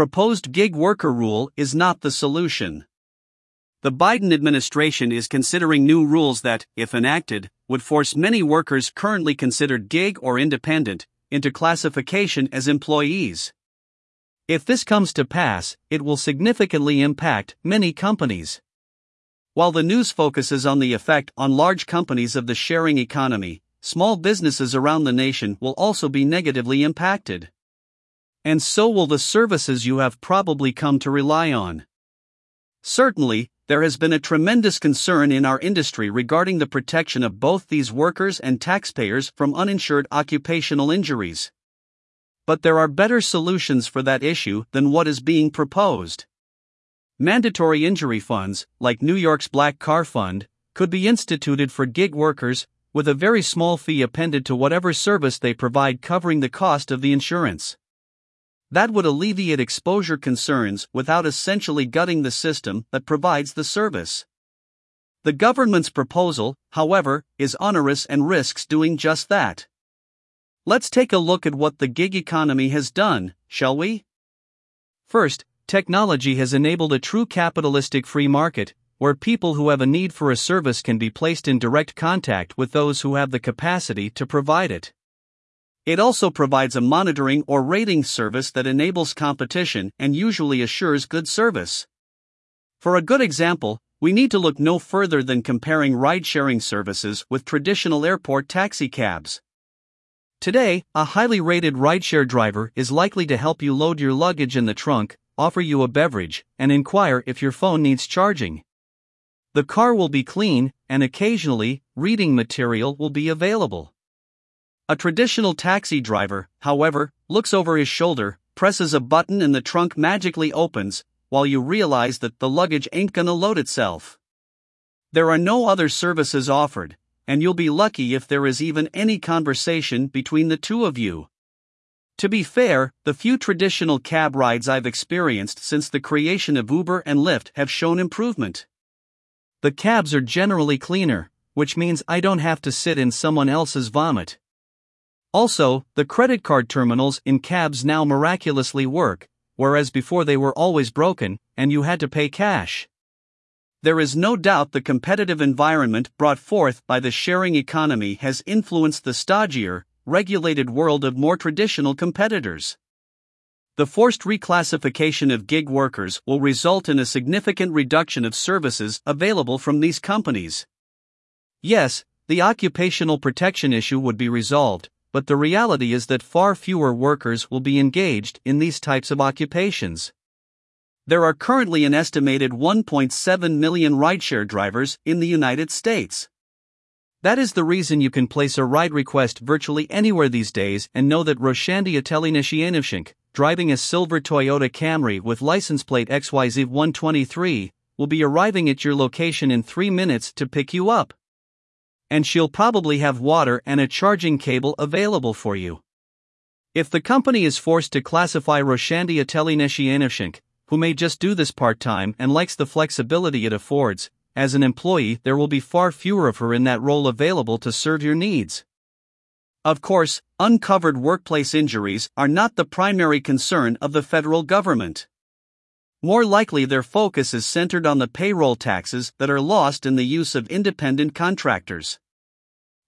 proposed gig worker rule is not the solution. The Biden administration is considering new rules that, if enacted, would force many workers currently considered gig or independent into classification as employees. If this comes to pass, it will significantly impact many companies. While the news focuses on the effect on large companies of the sharing economy, small businesses around the nation will also be negatively impacted. And so will the services you have probably come to rely on. Certainly, there has been a tremendous concern in our industry regarding the protection of both these workers and taxpayers from uninsured occupational injuries. But there are better solutions for that issue than what is being proposed. Mandatory injury funds, like New York's Black Car Fund, could be instituted for gig workers, with a very small fee appended to whatever service they provide covering the cost of the insurance. That would alleviate exposure concerns without essentially gutting the system that provides the service. The government's proposal, however, is onerous and risks doing just that. Let's take a look at what the gig economy has done, shall we? First, technology has enabled a true capitalistic free market, where people who have a need for a service can be placed in direct contact with those who have the capacity to provide it. It also provides a monitoring or rating service that enables competition and usually assures good service. For a good example, we need to look no further than comparing ride sharing services with traditional airport taxicabs. Today, a highly rated rideshare driver is likely to help you load your luggage in the trunk, offer you a beverage, and inquire if your phone needs charging. The car will be clean, and occasionally, reading material will be available. A traditional taxi driver, however, looks over his shoulder, presses a button, and the trunk magically opens, while you realize that the luggage ain't gonna load itself. There are no other services offered, and you'll be lucky if there is even any conversation between the two of you. To be fair, the few traditional cab rides I've experienced since the creation of Uber and Lyft have shown improvement. The cabs are generally cleaner, which means I don't have to sit in someone else's vomit. Also, the credit card terminals in cabs now miraculously work, whereas before they were always broken, and you had to pay cash. There is no doubt the competitive environment brought forth by the sharing economy has influenced the stodgier, regulated world of more traditional competitors. The forced reclassification of gig workers will result in a significant reduction of services available from these companies. Yes, the occupational protection issue would be resolved, but the reality is that far fewer workers will be engaged in these types of occupations. There are currently an estimated 1.7 million rideshare drivers in the United States. That is the reason you can place a ride request virtually anywhere these days and know that Roshandia Telinesianivshink, driving a silver Toyota Camry with license plate XYZ123, will be arriving at your location in 3 minutes to pick you up and she'll probably have water and a charging cable available for you. If the company is forced to classify Roshandia Telinesianishink, who may just do this part time and likes the flexibility it affords, as an employee, there will be far fewer of her in that role available to serve your needs. Of course, uncovered workplace injuries are not the primary concern of the federal government. More likely, their focus is centered on the payroll taxes that are lost in the use of independent contractors.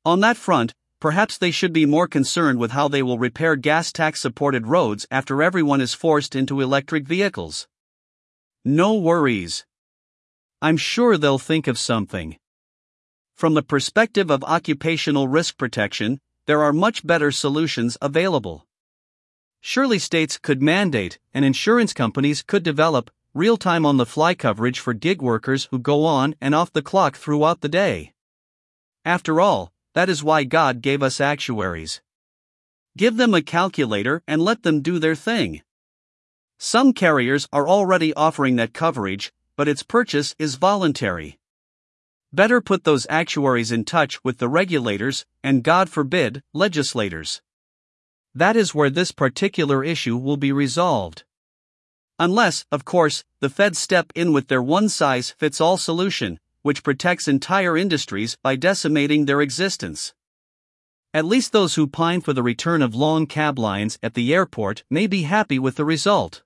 On that front, perhaps they should be more concerned with how they will repair gas tax supported roads after everyone is forced into electric vehicles. No worries. I'm sure they'll think of something. From the perspective of occupational risk protection, there are much better solutions available. Surely states could mandate, and insurance companies could develop, real time on the fly coverage for gig workers who go on and off the clock throughout the day. After all, that is why God gave us actuaries. Give them a calculator and let them do their thing. Some carriers are already offering that coverage, but its purchase is voluntary. Better put those actuaries in touch with the regulators, and God forbid, legislators. That is where this particular issue will be resolved. Unless, of course, the Feds step in with their one size fits all solution, which protects entire industries by decimating their existence. At least those who pine for the return of long cab lines at the airport may be happy with the result.